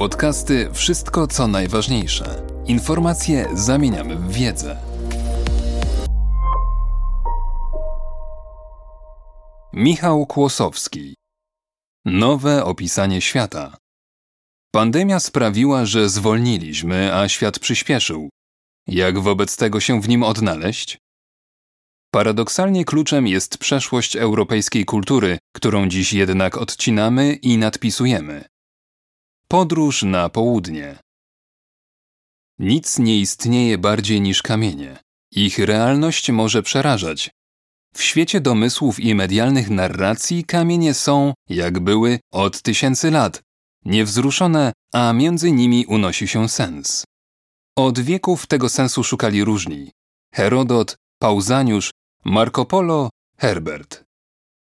Podcasty Wszystko co najważniejsze. Informacje zamieniamy w wiedzę. Michał Kłosowski. Nowe opisanie świata. Pandemia sprawiła, że zwolniliśmy, a świat przyspieszył. Jak wobec tego się w nim odnaleźć? Paradoksalnie kluczem jest przeszłość europejskiej kultury, którą dziś jednak odcinamy i nadpisujemy. Podróż na południe. Nic nie istnieje bardziej niż kamienie. Ich realność może przerażać. W świecie domysłów i medialnych narracji kamienie są, jak były, od tysięcy lat, niewzruszone, a między nimi unosi się sens. Od wieków tego sensu szukali różni. Herodot, Pauzaniusz, Marco Polo, Herbert.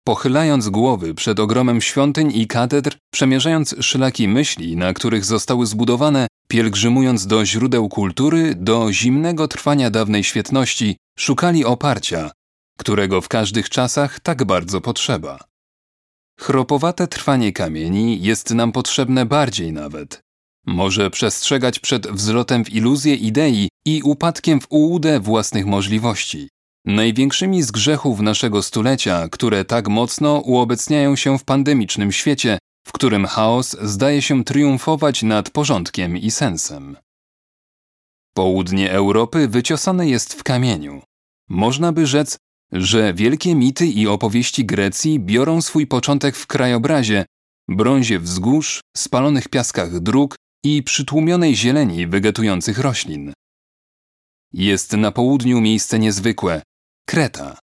Pochylając głowy przed ogromem świątyń i katedr, przemierzając szlaki myśli, na których zostały zbudowane, pielgrzymując do źródeł kultury, do zimnego trwania dawnej świetności, szukali oparcia, którego w każdych czasach tak bardzo potrzeba. Chropowate trwanie kamieni jest nam potrzebne bardziej nawet. Może przestrzegać przed wzlotem w iluzję idei i upadkiem w ułudę własnych możliwości. Największymi z grzechów naszego stulecia, które tak mocno uobecniają się w pandemicznym świecie, w którym chaos zdaje się triumfować nad porządkiem i sensem. Południe Europy wyciosane jest w kamieniu. Można by rzec, że wielkie mity i opowieści Grecji biorą swój początek w krajobrazie, brązie wzgórz, spalonych piaskach dróg i przytłumionej zieleni wegetujących roślin. Jest na południu miejsce niezwykłe, Kreta.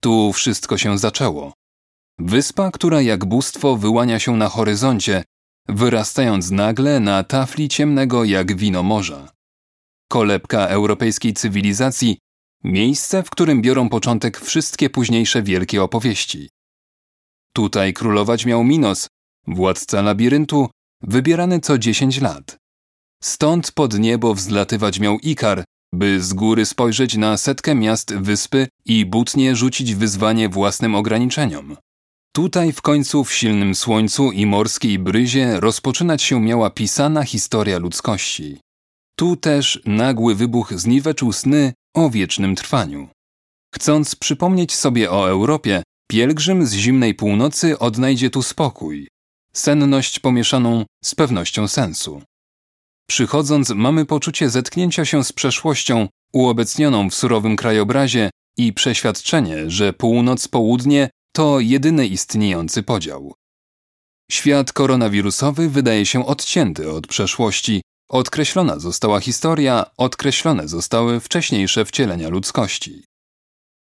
Tu wszystko się zaczęło. Wyspa, która jak bóstwo wyłania się na horyzoncie, wyrastając nagle na tafli ciemnego jak wino morza. Kolebka europejskiej cywilizacji, miejsce, w którym biorą początek wszystkie późniejsze wielkie opowieści. Tutaj królować miał Minos, władca labiryntu, wybierany co dziesięć lat. Stąd pod niebo wzlatywać miał Ikar, by z góry spojrzeć na setkę miast wyspy i butnie rzucić wyzwanie własnym ograniczeniom. Tutaj w końcu w silnym słońcu i morskiej bryzie rozpoczynać się miała pisana historia ludzkości. Tu też nagły wybuch zniweczył sny o wiecznym trwaniu. Chcąc przypomnieć sobie o Europie, pielgrzym z zimnej północy odnajdzie tu spokój, senność pomieszaną z pewnością sensu. Przychodząc, mamy poczucie zetknięcia się z przeszłością, uobecnioną w surowym krajobrazie i przeświadczenie, że północ-południe to jedyny istniejący podział. Świat koronawirusowy wydaje się odcięty od przeszłości, odkreślona została historia, odkreślone zostały wcześniejsze wcielenia ludzkości.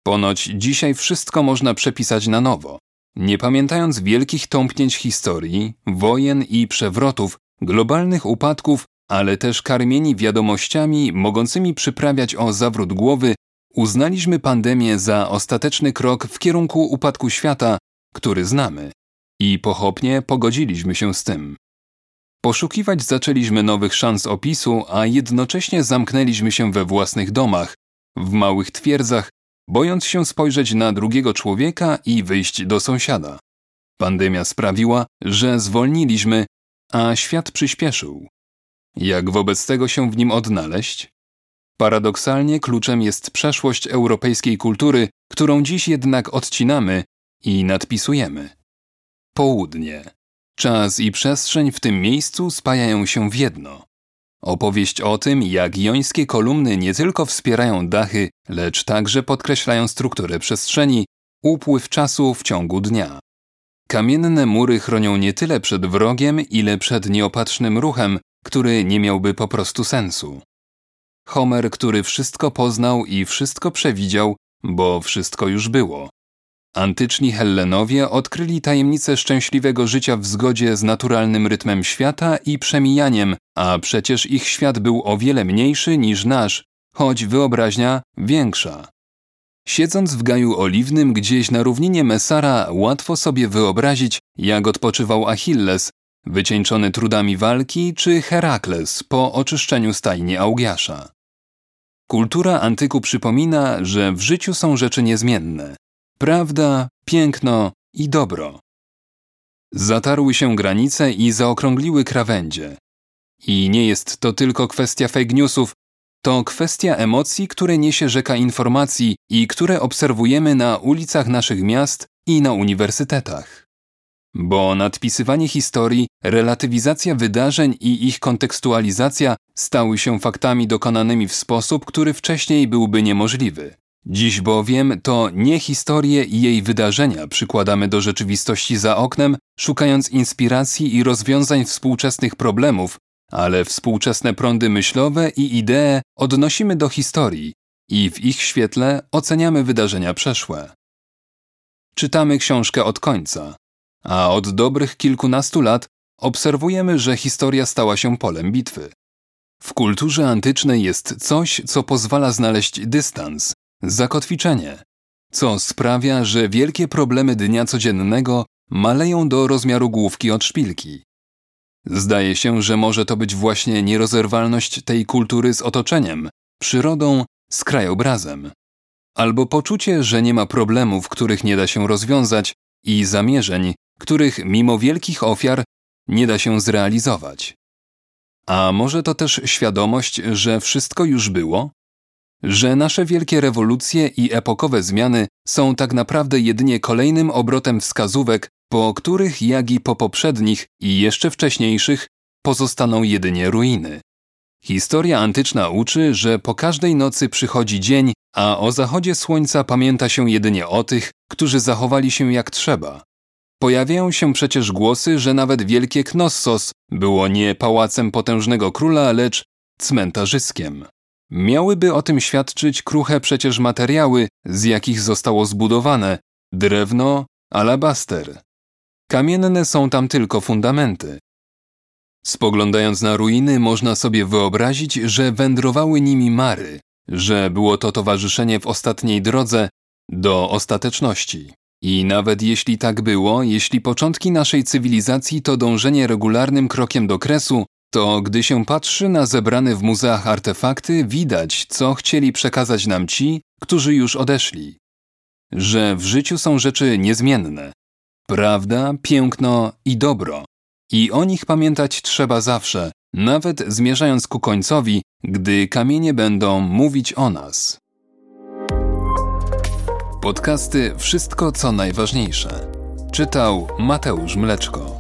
Ponoć dzisiaj wszystko można przepisać na nowo, nie pamiętając wielkich tąpnięć historii, wojen i przewrotów, globalnych upadków ale też karmieni wiadomościami mogącymi przyprawiać o zawrót głowy, uznaliśmy pandemię za ostateczny krok w kierunku upadku świata, który znamy, i pochopnie pogodziliśmy się z tym. Poszukiwać zaczęliśmy nowych szans opisu, a jednocześnie zamknęliśmy się we własnych domach, w małych twierdzach, bojąc się spojrzeć na drugiego człowieka i wyjść do sąsiada. Pandemia sprawiła, że zwolniliśmy, a świat przyspieszył. Jak wobec tego się w nim odnaleźć? Paradoksalnie kluczem jest przeszłość europejskiej kultury, którą dziś jednak odcinamy i nadpisujemy. Południe. Czas i przestrzeń w tym miejscu spajają się w jedno. Opowieść o tym, jak jońskie kolumny nie tylko wspierają dachy, lecz także podkreślają strukturę przestrzeni, upływ czasu w ciągu dnia. Kamienne mury chronią nie tyle przed wrogiem, ile przed nieopatrznym ruchem, który nie miałby po prostu sensu. Homer, który wszystko poznał i wszystko przewidział, bo wszystko już było. Antyczni Hellenowie odkryli tajemnicę szczęśliwego życia w zgodzie z naturalnym rytmem świata i przemijaniem, a przecież ich świat był o wiele mniejszy niż nasz, choć wyobraźnia większa. Siedząc w gaju oliwnym gdzieś na równinie Mesara, łatwo sobie wyobrazić, jak odpoczywał Achilles, wycieńczony trudami walki, czy Herakles po oczyszczeniu stajni Augiasza. Kultura antyku przypomina, że w życiu są rzeczy niezmienne prawda, piękno i dobro. Zatarły się granice i zaokrągliły krawędzie. I nie jest to tylko kwestia fake newsów, to kwestia emocji, które niesie rzeka informacji i które obserwujemy na ulicach naszych miast i na uniwersytetach. Bo nadpisywanie historii, relatywizacja wydarzeń i ich kontekstualizacja stały się faktami dokonanymi w sposób, który wcześniej byłby niemożliwy. Dziś bowiem to nie historię i jej wydarzenia przykładamy do rzeczywistości za oknem, szukając inspiracji i rozwiązań współczesnych problemów, ale współczesne prądy myślowe i idee odnosimy do historii i w ich świetle oceniamy wydarzenia przeszłe. Czytamy książkę od końca, a od dobrych kilkunastu lat obserwujemy, że historia stała się polem bitwy. W kulturze antycznej jest coś, co pozwala znaleźć dystans, zakotwiczenie, co sprawia, że wielkie problemy dnia codziennego maleją do rozmiaru główki od szpilki. Zdaje się, że może to być właśnie nierozerwalność tej kultury z otoczeniem, przyrodą, z krajobrazem. Albo poczucie, że nie ma problemów, których nie da się rozwiązać i zamierzeń, których mimo wielkich ofiar nie da się zrealizować. A może to też świadomość, że wszystko już było? Że nasze wielkie rewolucje i epokowe zmiany są tak naprawdę jedynie kolejnym obrotem wskazówek, po których, jak i po poprzednich i jeszcze wcześniejszych, pozostaną jedynie ruiny. Historia antyczna uczy, że po każdej nocy przychodzi dzień, a o zachodzie słońca pamięta się jedynie o tych, którzy zachowali się jak trzeba. Pojawiają się przecież głosy, że nawet wielkie Knossos było nie pałacem potężnego króla, lecz cmentarzyskiem. Miałyby o tym świadczyć kruche przecież materiały, z jakich zostało zbudowane drewno, alabaster. Kamienne są tam tylko fundamenty. Spoglądając na ruiny, można sobie wyobrazić, że wędrowały nimi mary, że było to towarzyszenie w ostatniej drodze do ostateczności. I nawet jeśli tak było, jeśli początki naszej cywilizacji to dążenie regularnym krokiem do kresu, to gdy się patrzy na zebrane w muzeach artefakty, widać, co chcieli przekazać nam ci, którzy już odeszli. Że w życiu są rzeczy niezmienne. Prawda, piękno i dobro. I o nich pamiętać trzeba zawsze, nawet zmierzając ku końcowi, gdy kamienie będą mówić o nas. Podcasty Wszystko co najważniejsze. Czytał Mateusz Mleczko.